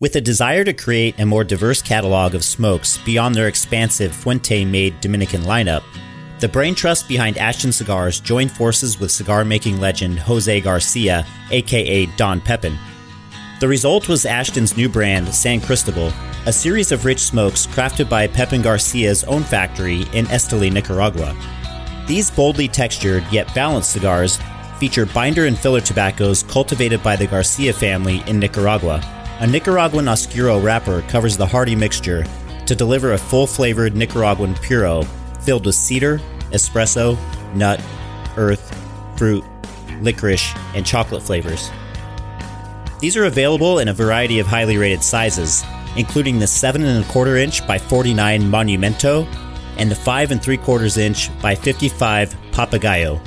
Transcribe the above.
With a desire to create a more diverse catalog of smokes beyond their expansive Fuente made Dominican lineup, the brain trust behind Ashton Cigars joined forces with cigar making legend Jose Garcia, aka Don Pepin. The result was Ashton's new brand, San Cristobal, a series of rich smokes crafted by Pepin Garcia's own factory in Esteli, Nicaragua. These boldly textured yet balanced cigars feature binder and filler tobaccos cultivated by the Garcia family in Nicaragua. A Nicaraguan Oscuro wrapper covers the hearty mixture to deliver a full flavored Nicaraguan puro filled with cedar, espresso, nut, earth, fruit, licorice, and chocolate flavors. These are available in a variety of highly rated sizes, including the 7 and a quarter inch by 49 Monumento and the 5 and 3 quarters inch by 55 Papagayo.